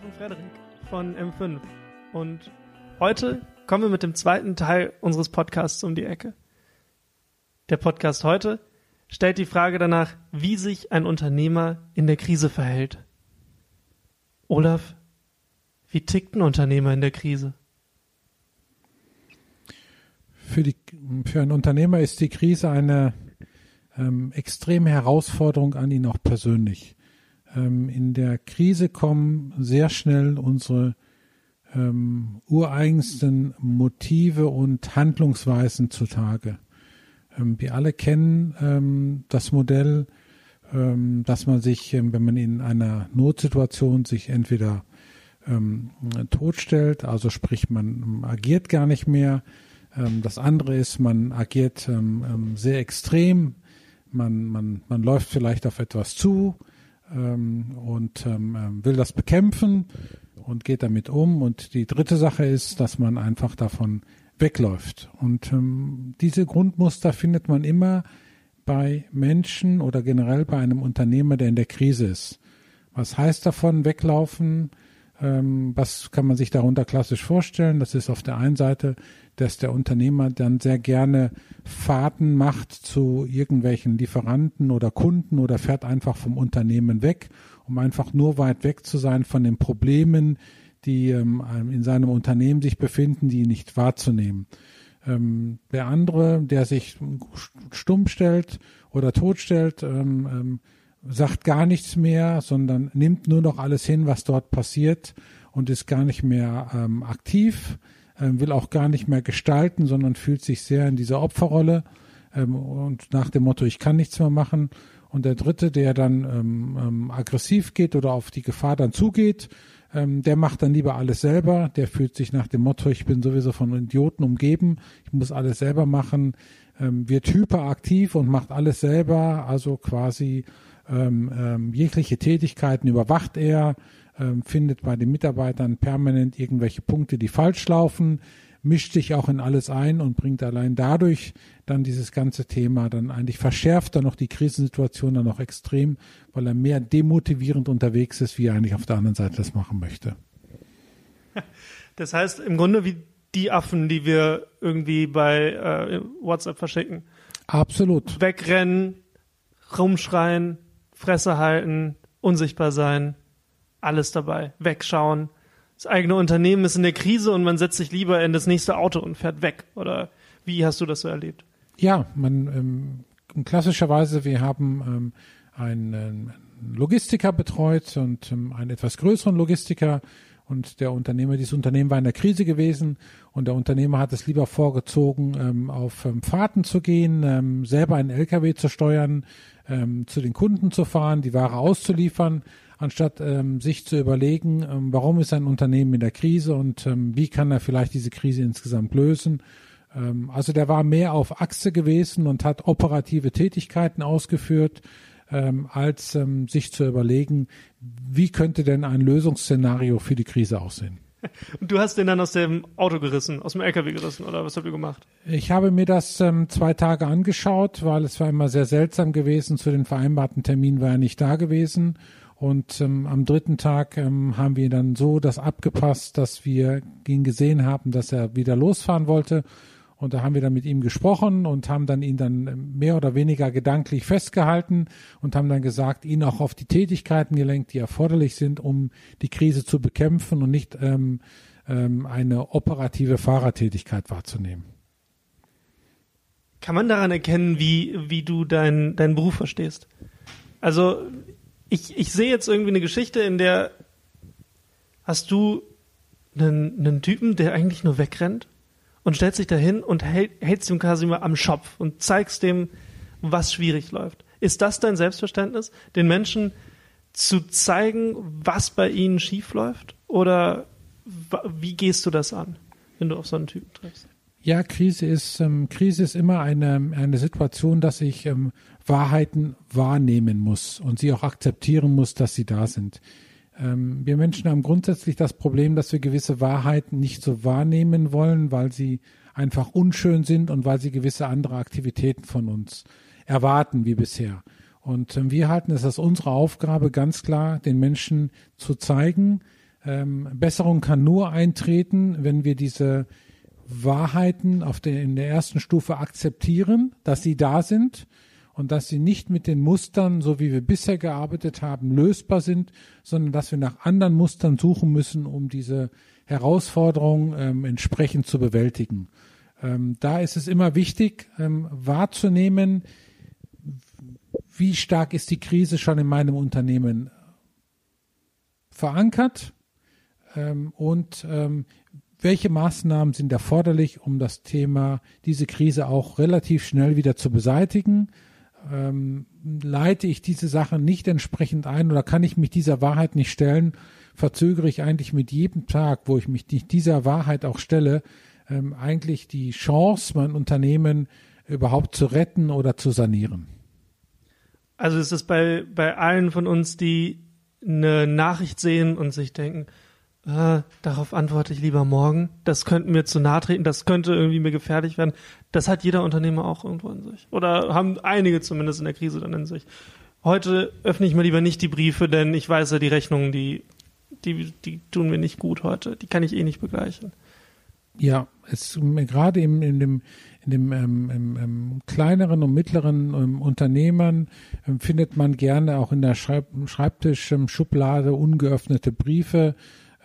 Olaf und Frederik von M5 und heute kommen wir mit dem zweiten Teil unseres Podcasts um die Ecke. Der Podcast heute stellt die Frage danach, wie sich ein Unternehmer in der Krise verhält. Olaf, wie tickt ein Unternehmer in der Krise? Für, die, für einen Unternehmer ist die Krise eine ähm, extreme Herausforderung an ihn auch persönlich. Ähm, in der Krise kommen sehr schnell unsere ähm, ureigensten Motive und Handlungsweisen zutage. Ähm, wir alle kennen ähm, das Modell, ähm, dass man sich, ähm, wenn man in einer Notsituation sich entweder ähm, totstellt, also sprich man agiert gar nicht mehr. Ähm, das andere ist, man agiert sehr extrem, man, man, man läuft vielleicht auf etwas zu ähm, und ähm, will das bekämpfen und geht damit um. Und die dritte Sache ist, dass man einfach davon wegläuft. Und ähm, diese Grundmuster findet man immer bei Menschen oder generell bei einem Unternehmer, der in der Krise ist. Was heißt davon weglaufen? Ähm, was kann man sich darunter klassisch vorstellen? Das ist auf der einen Seite, dass der Unternehmer dann sehr gerne Fahrten macht zu irgendwelchen Lieferanten oder Kunden oder fährt einfach vom Unternehmen weg, um einfach nur weit weg zu sein von den Problemen, die ähm, in seinem Unternehmen sich befinden, die nicht wahrzunehmen. Ähm, der andere, der sich stumm stellt oder totstellt, ähm, ähm, sagt gar nichts mehr, sondern nimmt nur noch alles hin, was dort passiert und ist gar nicht mehr ähm, aktiv, ähm, will auch gar nicht mehr gestalten, sondern fühlt sich sehr in dieser Opferrolle ähm, und nach dem Motto, ich kann nichts mehr machen. Und der dritte, der dann ähm, ähm, aggressiv geht oder auf die Gefahr dann zugeht, ähm, der macht dann lieber alles selber. Der fühlt sich nach dem Motto, ich bin sowieso von Idioten umgeben, ich muss alles selber machen, wird hyperaktiv und macht alles selber, also quasi ähm, ähm, jegliche Tätigkeiten überwacht er, ähm, findet bei den Mitarbeitern permanent irgendwelche Punkte, die falsch laufen, mischt sich auch in alles ein und bringt allein dadurch dann dieses ganze Thema dann eigentlich verschärft dann noch die Krisensituation dann noch extrem, weil er mehr demotivierend unterwegs ist, wie er eigentlich auf der anderen Seite das machen möchte. Das heißt im Grunde wie die Affen, die wir irgendwie bei äh, WhatsApp verschicken. Absolut. Wegrennen, rumschreien, Fresse halten, unsichtbar sein, alles dabei, wegschauen. Das eigene Unternehmen ist in der Krise und man setzt sich lieber in das nächste Auto und fährt weg. Oder wie hast du das so erlebt? Ja, man ähm, klassischerweise, wir haben ähm, einen Logistiker betreut und ähm, einen etwas größeren Logistiker und der Unternehmer, dieses Unternehmen war in der Krise gewesen und der Unternehmer hat es lieber vorgezogen, ähm, auf ähm, Fahrten zu gehen, ähm, selber einen LKW zu steuern, ähm, zu den Kunden zu fahren, die Ware auszuliefern, anstatt ähm, sich zu überlegen, ähm, warum ist ein Unternehmen in der Krise und wie kann er vielleicht diese Krise insgesamt lösen. Also der war mehr auf Achse gewesen und hat operative Tätigkeiten ausgeführt, als sich zu überlegen, wie könnte denn ein Lösungsszenario für die Krise aussehen. Und du hast den dann aus dem Auto gerissen, aus dem LKW gerissen, oder was habt ihr gemacht? Ich habe mir das ähm, zwei Tage angeschaut, weil es war immer sehr seltsam gewesen. Zu den vereinbarten Terminen war er nicht da gewesen. Und ähm, am dritten Tag ähm, haben wir dann so das abgepasst, dass wir ihn gesehen haben, dass er wieder losfahren wollte. Und da haben wir dann mit ihm gesprochen und haben dann ihn dann mehr oder weniger gedanklich festgehalten und haben dann gesagt, ihn auch auf die Tätigkeiten gelenkt, die erforderlich sind, um die Krise zu bekämpfen und nicht ähm, ähm, eine operative Fahrertätigkeit wahrzunehmen. Kann man daran erkennen, wie, wie du deinen deinen Beruf verstehst? Also ich, ich sehe jetzt irgendwie eine Geschichte, in der hast du einen, einen Typen, der eigentlich nur wegrennt und stellst dich dahin und hält, hältst dem quasi mal am Schopf und zeigst dem, was schwierig läuft. Ist das dein Selbstverständnis, den Menschen zu zeigen, was bei ihnen schief läuft? Oder wie gehst du das an, wenn du auf so einen Typen triffst? Ja, Krise ist ähm, Krise ist immer eine eine Situation, dass ich ähm, Wahrheiten wahrnehmen muss und sie auch akzeptieren muss, dass sie da sind. Ähm, wir Menschen haben grundsätzlich das Problem, dass wir gewisse Wahrheiten nicht so wahrnehmen wollen, weil sie einfach unschön sind und weil sie gewisse andere Aktivitäten von uns erwarten wie bisher. Und ähm, wir halten es als unsere Aufgabe, ganz klar den Menschen zu zeigen, ähm, Besserung kann nur eintreten, wenn wir diese Wahrheiten auf der, in der ersten Stufe akzeptieren, dass sie da sind und dass sie nicht mit den Mustern, so wie wir bisher gearbeitet haben, lösbar sind, sondern dass wir nach anderen Mustern suchen müssen, um diese Herausforderung ähm, entsprechend zu bewältigen. Ähm, da ist es immer wichtig, ähm, wahrzunehmen, wie stark ist die Krise schon in meinem Unternehmen verankert ähm, und ähm, welche Maßnahmen sind erforderlich, um das Thema, diese Krise auch relativ schnell wieder zu beseitigen? Ähm, leite ich diese Sachen nicht entsprechend ein oder kann ich mich dieser Wahrheit nicht stellen, verzögere ich eigentlich mit jedem Tag, wo ich mich dieser Wahrheit auch stelle, ähm, eigentlich die Chance, mein Unternehmen überhaupt zu retten oder zu sanieren. Also ist es bei, bei allen von uns, die eine Nachricht sehen und sich denken, äh, darauf antworte ich lieber morgen. Das könnte mir zu nahe treten, das könnte irgendwie mir gefährlich werden. Das hat jeder Unternehmer auch irgendwo in sich. Oder haben einige zumindest in der Krise dann in sich. Heute öffne ich mir lieber nicht die Briefe, denn ich weiß ja, die Rechnungen, die, die, die tun mir nicht gut heute. Die kann ich eh nicht begleichen. Ja, es gerade in, in dem in dem ähm, im, im kleineren und mittleren ähm, Unternehmen ähm, findet man gerne auch in der Schreib Schreibtischschublade ungeöffnete Briefe,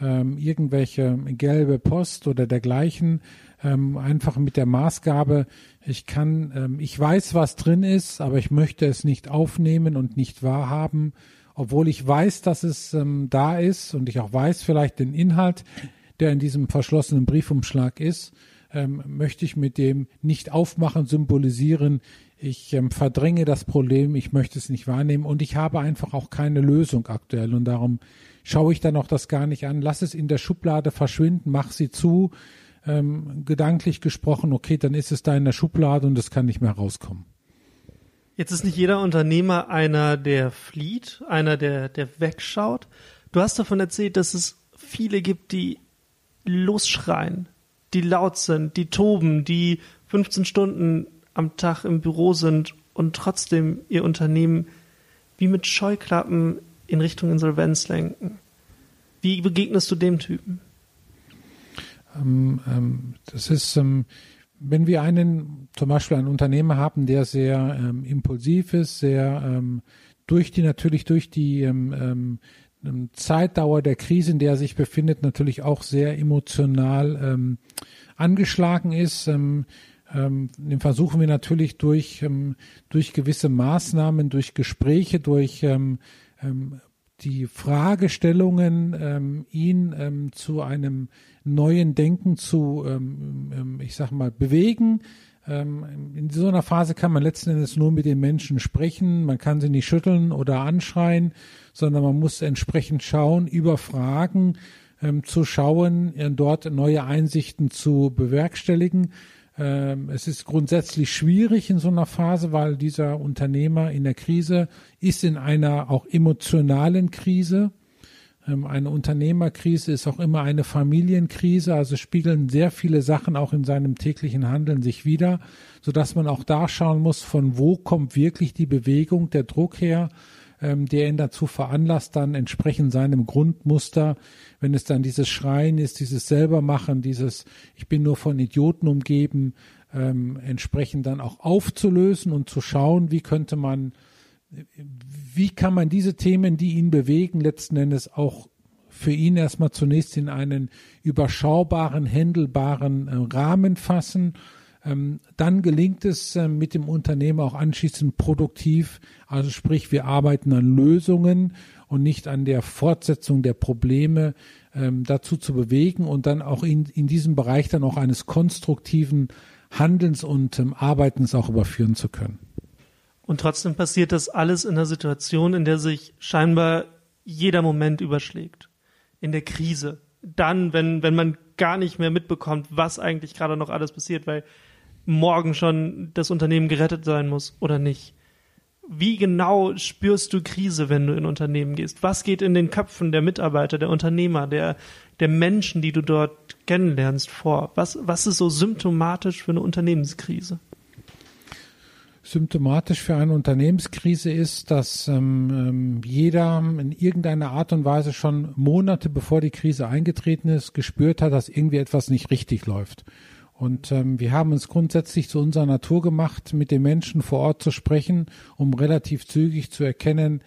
ähm, irgendwelche gelbe Post oder dergleichen, ähm, einfach mit der Maßgabe, ich kann, ähm, ich weiß, was drin ist, aber ich möchte es nicht aufnehmen und nicht wahrhaben, obwohl ich weiß, dass es ähm, da ist und ich auch weiß vielleicht den Inhalt, der in diesem verschlossenen Briefumschlag ist, ähm, möchte ich mit dem nicht aufmachen symbolisieren, ich ähm, verdränge das Problem, ich möchte es nicht wahrnehmen und ich habe einfach auch keine Lösung aktuell und darum schaue ich dann auch das gar nicht an, lass es in der Schublade verschwinden, mach sie zu, ähm, gedanklich gesprochen, okay, dann ist es da in der Schublade und es kann nicht mehr rauskommen. Jetzt ist nicht jeder Unternehmer einer, der flieht, einer, der, der wegschaut. Du hast davon erzählt, dass es viele gibt, die losschreien, die laut sind, die toben, die 15 Stunden am Tag im Büro sind und trotzdem ihr Unternehmen wie mit Scheuklappen in Richtung Insolvenz lenken. Wie begegnest du dem Typen? Ähm, ähm, das ist, ähm, wenn wir einen, zum Beispiel einen Unternehmer haben, der sehr ähm, impulsiv ist, sehr ähm, durch die, natürlich durch die ähm, Zeitdauer der Krise, in der er sich befindet, natürlich auch sehr emotional angeschlagen ist, den versuchen wir natürlich durch, durch gewisse Maßnahmen, durch Gespräche, durch ähm, die Fragestellungen, ähm, ihn ähm, zu einem neuen Denken zu, ähm, ähm, ich sag mal, bewegen. Ähm, in so einer Phase kann man letzten Endes nur mit den Menschen sprechen. Man kann sie nicht schütteln oder anschreien, sondern man muss entsprechend schauen, über Fragen zu schauen, äh, dort neue Einsichten zu bewerkstelligen. Ähm, es ist grundsätzlich schwierig in so einer Phase, weil dieser Unternehmer in der Krise ist in einer auch emotionalen Krise. Ähm, eine Unternehmerkrise ist auch immer eine Familienkrise, also spiegeln sehr viele Sachen auch in seinem täglichen Handeln sich wieder, so dass man auch da schauen muss, von wo kommt wirklich die Bewegung, der Druck her ähm, der ihn dazu veranlasst, dann entsprechend seinem Grundmuster, wenn es dann dieses Schreien ist, dieses Selbermachen, dieses Ich bin nur von Idioten umgeben, ähm, entsprechend dann auch aufzulösen und zu schauen, wie könnte man, wie kann man diese Themen, die ihn bewegen, letzten Endes auch für ihn erstmal zunächst in einen überschaubaren, händelbaren äh, Rahmen fassen dann gelingt es äh, mit dem Unternehmen auch anschließend produktiv, also sprich, wir arbeiten an Lösungen und nicht an der Fortsetzung der Probleme ähm, dazu zu bewegen und dann auch in, in diesem Bereich dann auch eines konstruktiven Handelns und ähm, Arbeitens auch überführen zu können. Und trotzdem passiert das alles in einer Situation, in der sich scheinbar jeder Moment überschlägt. In der Krise. Dann, wenn, wenn man gar nicht mehr mitbekommt, was eigentlich gerade noch alles passiert, weil morgen schon das Unternehmen gerettet sein muss oder nicht. Wie genau spürst du Krise, wenn du in Unternehmen gehst? Was geht in den Köpfen der Mitarbeiter, der Unternehmer, der, der Menschen, die du dort kennenlernst, vor? Was, was ist so symptomatisch für eine Unternehmenskrise? Symptomatisch für eine Unternehmenskrise ist, dass ähm, ähm, jeder in irgendeiner Art und Weise schon Monate bevor die Krise eingetreten ist, gespürt hat, dass irgendwie etwas nicht richtig läuft. Und ähm, wir haben uns grundsätzlich zu unserer Natur gemacht, mit den Menschen vor Ort zu sprechen, um relativ zügig zu erkennen,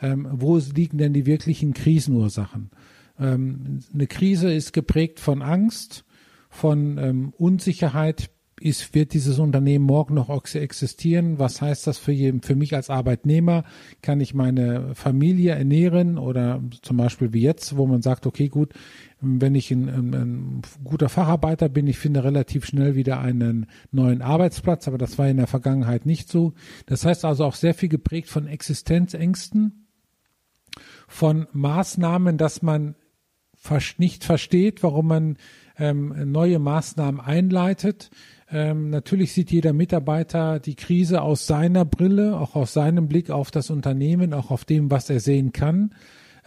ähm, wo liegen denn die wirklichen Krisenursachen. Ähm, eine Krise ist geprägt von Angst, von ähm, Unsicherheit ist, wird dieses Unternehmen morgen noch existieren? Was heißt das für, jeden, für mich als Arbeitnehmer? Kann ich meine Familie ernähren oder zum Beispiel wie jetzt, wo man sagt, okay, gut, wenn ich ein, ein, ein guter Facharbeiter bin, ich finde relativ schnell wieder einen neuen Arbeitsplatz, aber das war in der Vergangenheit nicht so. Das heißt also auch sehr viel geprägt von Existenzängsten, von Maßnahmen, dass man nicht versteht, warum man ähm, neue Maßnahmen einleitet. Ähm, natürlich sieht jeder Mitarbeiter die Krise aus seiner Brille, auch aus seinem Blick auf das Unternehmen, auch auf dem, was er sehen kann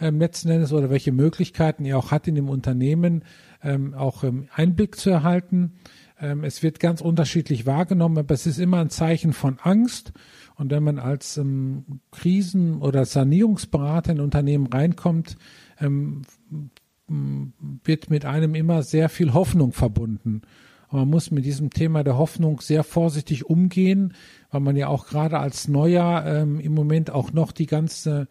ähm, letzten Endes oder welche Möglichkeiten er auch hat in dem Unternehmen, ähm, auch ähm, Einblick zu erhalten. Ähm, es wird ganz unterschiedlich wahrgenommen, aber es ist immer ein Zeichen von Angst. Und wenn man als ähm, Krisen- oder Sanierungsberater in Unternehmen reinkommt, wird mit einem immer sehr viel Hoffnung verbunden. Man muss mit diesem Thema der Hoffnung sehr vorsichtig umgehen, weil man ja auch gerade als Neuer ähm, im Moment auch noch die ganze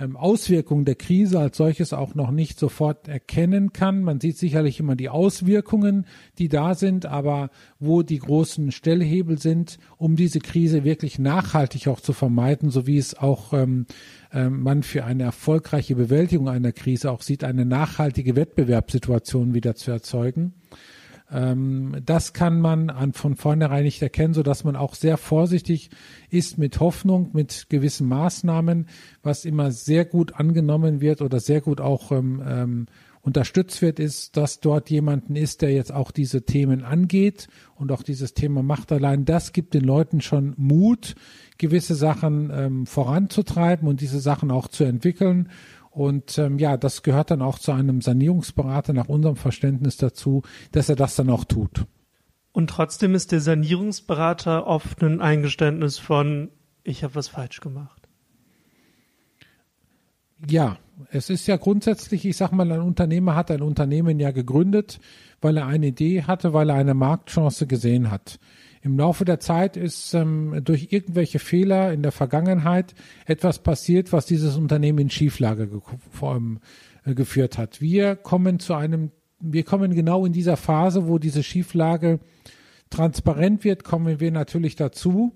ähm, Auswirkungen der Krise als solches auch noch nicht sofort erkennen kann. Man sieht sicherlich immer die Auswirkungen, die da sind, aber wo die großen Stellhebel sind, um diese Krise wirklich nachhaltig auch zu vermeiden, so wie es auch ähm, ähm, man für eine erfolgreiche Bewältigung einer Krise auch sieht, eine nachhaltige Wettbewerbssituation wieder zu erzeugen. Ähm, das kann man an, von vornherein nicht erkennen, so dass man auch sehr vorsichtig ist mit Hoffnung, mit gewissen Maßnahmen, was immer sehr gut angenommen wird oder sehr gut auch ähm, ähm, unterstützt wird, ist, dass dort jemanden ist, der jetzt auch diese Themen angeht und auch dieses Thema macht allein. Das gibt den Leuten schon Mut, gewisse Sachen ähm, voranzutreiben und diese Sachen auch zu entwickeln. Und ähm, ja, das gehört dann auch zu einem Sanierungsberater nach unserem Verständnis dazu, dass er das dann auch tut. Und trotzdem ist der Sanierungsberater oft ein Eingeständnis von, ich habe was falsch gemacht. Ja, es ist ja grundsätzlich, ich sag mal, ein Unternehmer hat ein Unternehmen ja gegründet, weil er eine Idee hatte, weil er eine Marktchance gesehen hat. Im Laufe der Zeit ist ähm, durch irgendwelche Fehler in der Vergangenheit etwas passiert, was dieses Unternehmen in Schieflage ge ähm, äh, geführt hat. Wir kommen zu einem, wir kommen genau in dieser Phase, wo diese Schieflage transparent wird, kommen wir natürlich dazu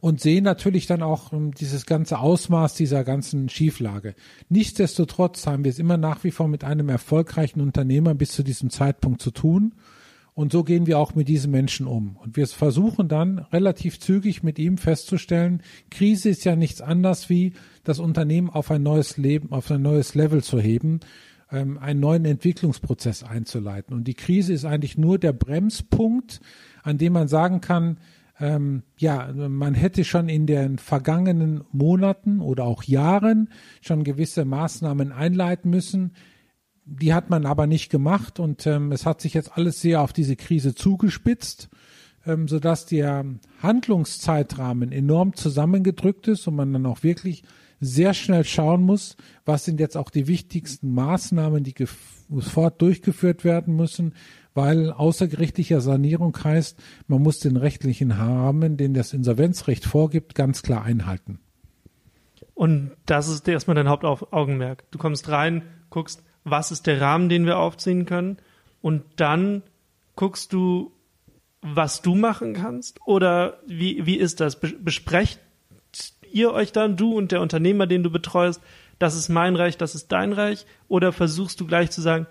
und sehen natürlich dann auch um, ähm, dieses ganze Ausmaß dieser ganzen Schieflage. Nichtsdestotrotz haben wir es immer nach wie vor mit einem erfolgreichen Unternehmer bis zu diesem Zeitpunkt zu tun und so gehen wir auch mit diesen Menschen um. Und wir versuchen dann relativ zügig mit ihm festzustellen, Krise ist ja nichts anderes wie das Unternehmen auf ein neues Leben, auf ein neues Level zu heben, ähm, einen neuen Entwicklungsprozess einzuleiten. Und die Krise ist eigentlich nur der Bremspunkt, an dem man sagen kann, ähm, ja, man hätte schon in den vergangenen Monaten oder auch Jahren schon gewisse Maßnahmen einleiten müssen, die hat man aber nicht gemacht und ähm, es hat sich jetzt alles sehr auf diese Krise zugespitzt, ähm, sodass der Handlungszeitrahmen enorm zusammengedrückt ist und man dann auch wirklich sehr schnell schauen muss, was sind jetzt auch die wichtigsten Maßnahmen, die sofort durchgeführt werden müssen, weil außergerichtlicher Sanierung heißt, man muss den rechtlichen Rahmen, den das Insolvenzrecht vorgibt, ganz klar einhalten. Und das ist erstmal dein Hauptaugenmerk. Du kommst rein, guckst, was ist der Rahmen, den wir aufziehen können und dann guckst du, was du machen kannst oder wie, wie ist das? Besprecht ihr euch dann, du und der Unternehmer, den du betreust, das ist mein Reich, das ist dein Reich oder versuchst du gleich zu sagen,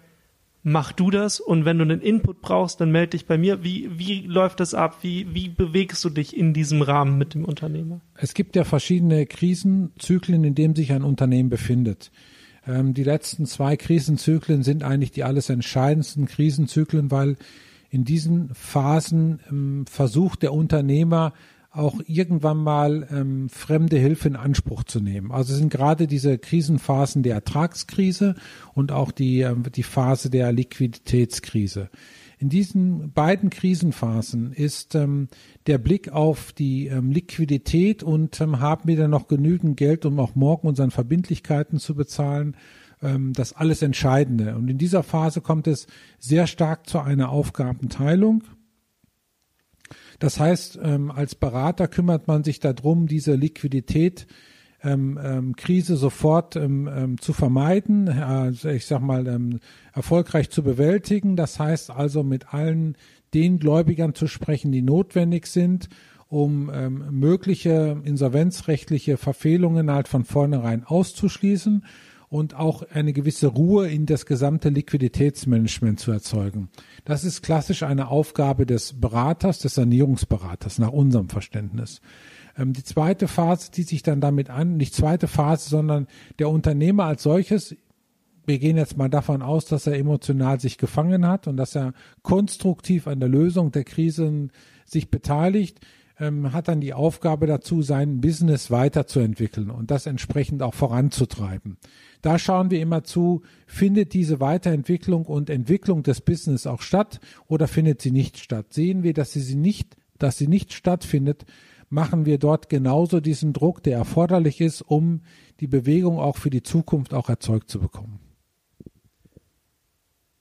mach du das und wenn du einen Input brauchst, dann melde dich bei mir. Wie, wie läuft das ab? Wie, wie bewegst du dich in diesem Rahmen mit dem Unternehmer? Es gibt ja verschiedene Krisenzyklen, in denen sich ein Unternehmen befindet. Ähm, die letzten zwei Krisenzyklen sind eigentlich die alles entscheidendsten Krisenzyklen, weil in diesen Phasen ähm, versucht der Unternehmer auch irgendwann mal ähm, fremde Hilfe in Anspruch zu nehmen. Also sind gerade diese Krisenphasen der Ertragskrise und auch die, äh, die Phase der Liquiditätskrise. In diesen beiden Krisenphasen ist ähm, der Blick auf die ähm, Liquidität und ähm, haben wir dann noch genügend Geld, um auch morgen unseren Verbindlichkeiten zu bezahlen, ähm, das alles Entscheidende. Und in dieser Phase kommt es sehr stark zu einer Aufgabenteilung. Das heißt, ähm, als Berater kümmert man sich darum, diese Liquidität ähm, ähm, Krise sofort ähm, ähm, zu vermeiden, äh, ich sag mal ähm, erfolgreich zu bewältigen. Das heißt also mit allen den Gläubigern zu sprechen, die notwendig sind, um ähm, mögliche insolvenzrechtliche Verfehlungen halt von vornherein auszuschließen und auch eine gewisse Ruhe in das gesamte Liquiditätsmanagement zu erzeugen. Das ist klassisch eine Aufgabe des Beraters, des Sanierungsberaters nach unserem Verständnis. Ähm, die zweite Phase die sich dann damit an, nicht zweite Phase, sondern der Unternehmer als solches. Wir gehen jetzt mal davon aus, dass er emotional sich gefangen hat und dass er konstruktiv an der Lösung der Krisen sich beteiligt, ähm, hat dann die Aufgabe dazu, sein Business weiterzuentwickeln und das entsprechend auch voranzutreiben. Da schauen wir immer zu, findet diese Weiterentwicklung und Entwicklung des Business auch statt oder findet sie nicht statt? Sehen wir, dass sie nicht, dass sie nicht stattfindet, machen wir dort genauso diesen Druck, der erforderlich ist, um die Bewegung auch für die Zukunft auch erzeugt zu bekommen.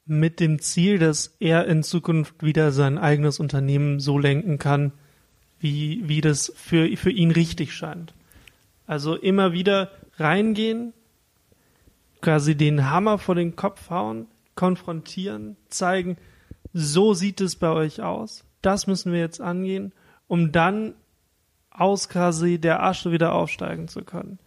Mit dem Ziel, dass er in Zukunft wieder sein eigenes Unternehmen so lenken kann, wie, wie das für, für ihn richtig scheint. Also immer wieder reingehen, quasi den Hammer vor den Kopf hauen, konfrontieren, zeigen, so sieht es bei euch aus, das müssen wir jetzt angehen, um dann aus quasi der Asche wieder aufsteigen zu können.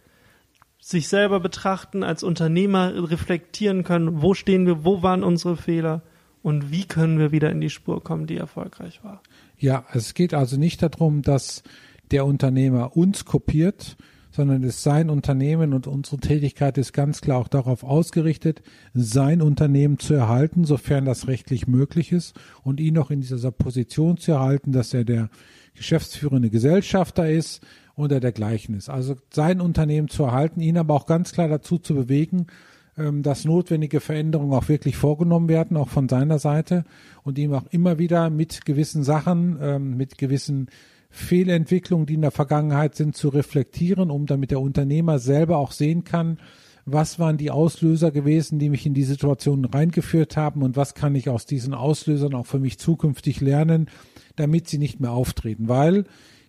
Sich selber betrachten, als Unternehmer reflektieren können, wo stehen wir, wo waren unsere Fehler und wie können wir wieder in die Spur kommen, die erfolgreich war. Ja, es geht also nicht darum, dass der Unternehmer uns kopiert, sondern es ist sein Unternehmen und unsere Tätigkeit ist ganz klar auch darauf ausgerichtet, sein Unternehmen zu erhalten, sofern das rechtlich möglich ist und ihn noch in dieser Position zu erhalten, dass er der geschäftsführende Gesellschafter ist oder dergleichen ist. Also sein Unternehmen zu erhalten, ihn aber auch ganz klar dazu zu bewegen, ähm, dass notwendige Veränderungen auch wirklich vorgenommen werden, auch von seiner Seite und ihm auch immer wieder mit gewissen Sachen, ähm, mit gewissen Fehlentwicklungen, die in der Vergangenheit sind, zu reflektieren, um damit der Unternehmer selber auch sehen kann, was waren die Auslöser gewesen, die mich in die Situation reingeführt haben und was kann ich aus diesen Auslösern auch für mich zukünftig lernen, damit sie nicht mehr auftreten. Weil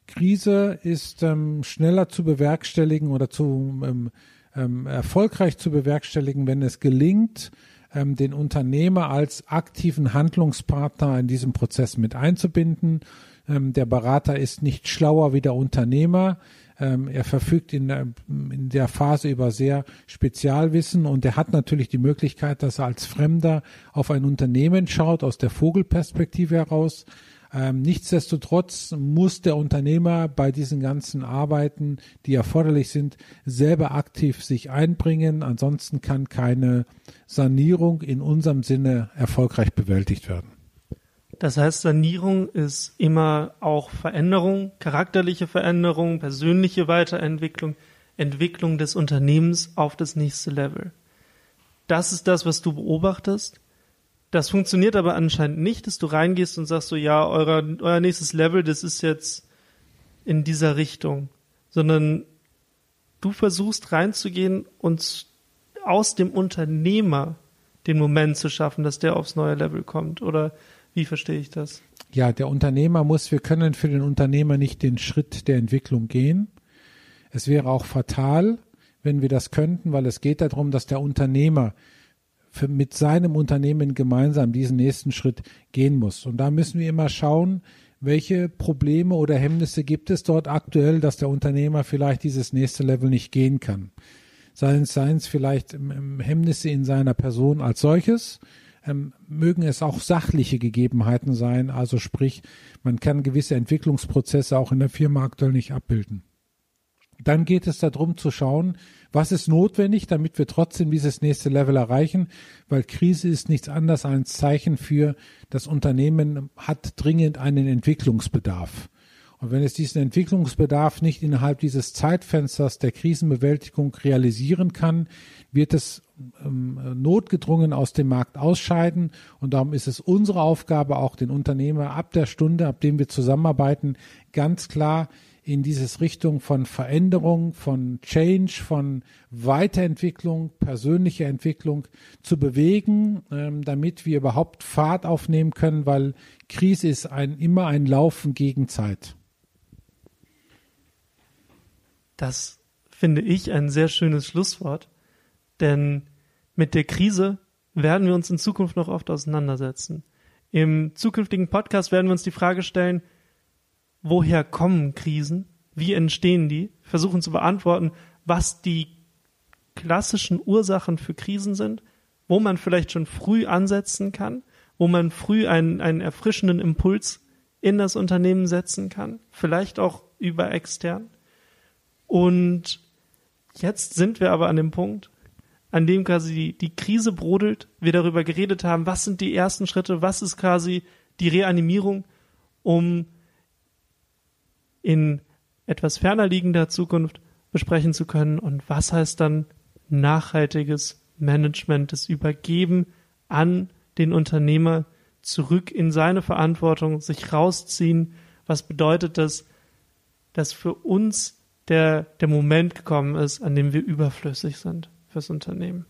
Krise ist ähm, schneller zu bewerkstelligen oder zu ähm, ähm, erfolgreich zu bewerkstelligen, wenn es gelingt, ähm, den Unternehmer als aktiven Handlungspartner in diesem Prozess mit einzubinden. Ähm, der Berater ist nicht schlauer wie der Unternehmer. Ähm, er verfügt in, in der Phase über sehr Spezialwissen und er hat natürlich die Möglichkeit, dass er als Fremder auf ein Unternehmen schaut, aus der Vogelperspektive heraus. Ähm, nichtsdestotrotz muss der Unternehmer bei diesen ganzen Arbeiten, die erforderlich sind, selber aktiv sich einbringen. Ansonsten kann keine Sanierung in unserem Sinne erfolgreich bewältigt werden. Das heißt, Sanierung ist immer auch Veränderung, charakterliche Veränderung, persönliche Weiterentwicklung, Entwicklung des Unternehmens auf das nächste Level. Das ist das, was du beobachtest. Das funktioniert aber anscheinend nicht, dass du reingehst und sagst so, ja, euer, euer nächstes Level, das ist jetzt in dieser Richtung, sondern du versuchst reinzugehen und aus dem Unternehmer den Moment zu schaffen, dass der aufs neue Level kommt. Oder wie verstehe ich das? Ja, der Unternehmer muss, wir können für den Unternehmer nicht den Schritt der Entwicklung gehen. Es wäre auch fatal, wenn wir das könnten, weil es geht darum, dass der Unternehmer für, mit seinem Unternehmen gemeinsam diesen nächsten Schritt gehen muss. Und da müssen wir immer schauen, welche Probleme oder Hemmnisse gibt es dort aktuell, dass der Unternehmer vielleicht dieses nächste Level nicht gehen kann. Seien es, seien es vielleicht Hemmnisse in seiner Person als solches, ähm, mögen es auch sachliche Gegebenheiten sein, also sprich, man kann gewisse Entwicklungsprozesse auch in der Firma aktuell nicht abbilden. Dann geht es darum zu schauen, was ist notwendig, damit wir trotzdem dieses nächste Level erreichen, weil Krise ist nichts anderes als ein Zeichen für, das Unternehmen hat dringend einen Entwicklungsbedarf. Und wenn es diesen Entwicklungsbedarf nicht innerhalb dieses Zeitfensters der Krisenbewältigung realisieren kann, wird es ähm, notgedrungen aus dem Markt ausscheiden. Und darum ist es unsere Aufgabe, auch den Unternehmer ab der Stunde, ab dem wir zusammenarbeiten, ganz klar in dieses Richtung von Veränderung, von Change, von Weiterentwicklung, persönlicher Entwicklung zu bewegen, ähm, damit wir überhaupt Fahrt aufnehmen können, weil Krise ist ein, immer ein Laufen gegen Zeit. Das finde ich ein sehr schönes Schlusswort, denn mit der Krise werden wir uns in Zukunft noch oft auseinandersetzen. Im zukünftigen Podcast werden wir uns die Frage stellen, woher kommen Krisen? Wie entstehen die? Versuchen zu beantworten, was die klassischen Ursachen für Krisen sind, wo man vielleicht schon früh ansetzen kann, wo man früh einen, einen erfrischenden Impuls in das Unternehmen setzen kann, vielleicht auch über extern. Und jetzt sind wir aber an dem Punkt, an dem quasi die, Krise brodelt, wir darüber geredet haben, was sind die ersten Schritte, was ist quasi die Reanimierung, um in etwas ferner liegender Zukunft besprechen zu können und was heißt dann nachhaltiges Management, das Übergeben an den Unternehmer zurück in seine Verantwortung, sich rausziehen. Was bedeutet das, dass für uns der, der Moment gekommen ist, an dem wir überflüssig sind fürs Unternehmen.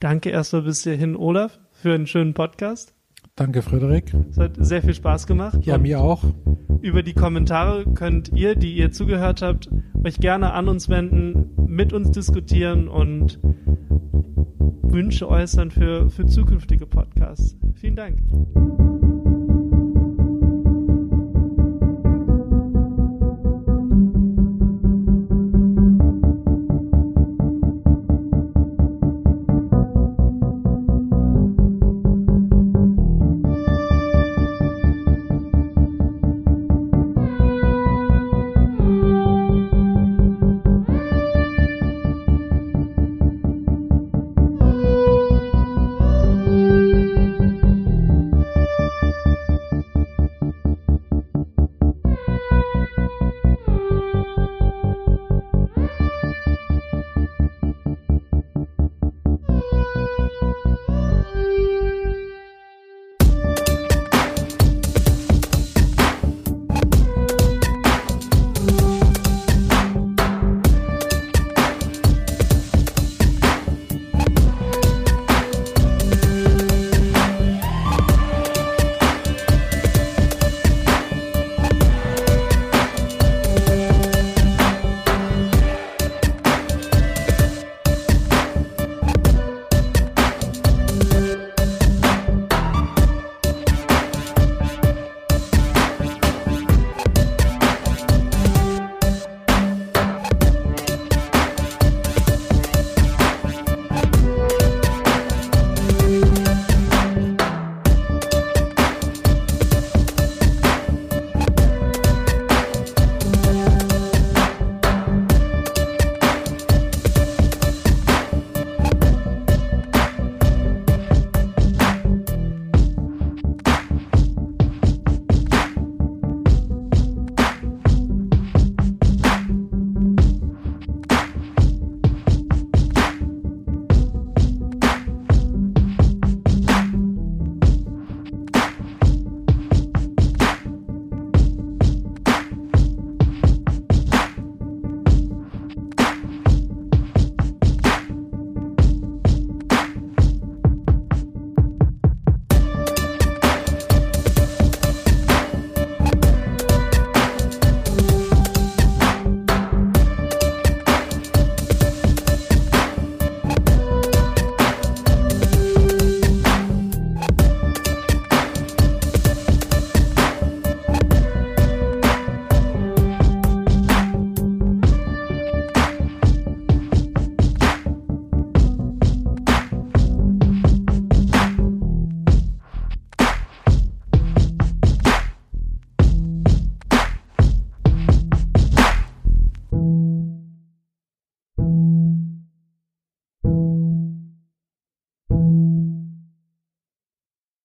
Danke erstmal bis hierhin, Olaf, für einen schönen Podcast. Danke, Frederik. Es hat sehr viel Spaß gemacht. Ja, mir auch. Über die Kommentare könnt ihr, die ihr zugehört habt, euch gerne an uns wenden, mit uns diskutieren und Wünsche äußern für, für zukünftige Podcasts. Vielen Dank.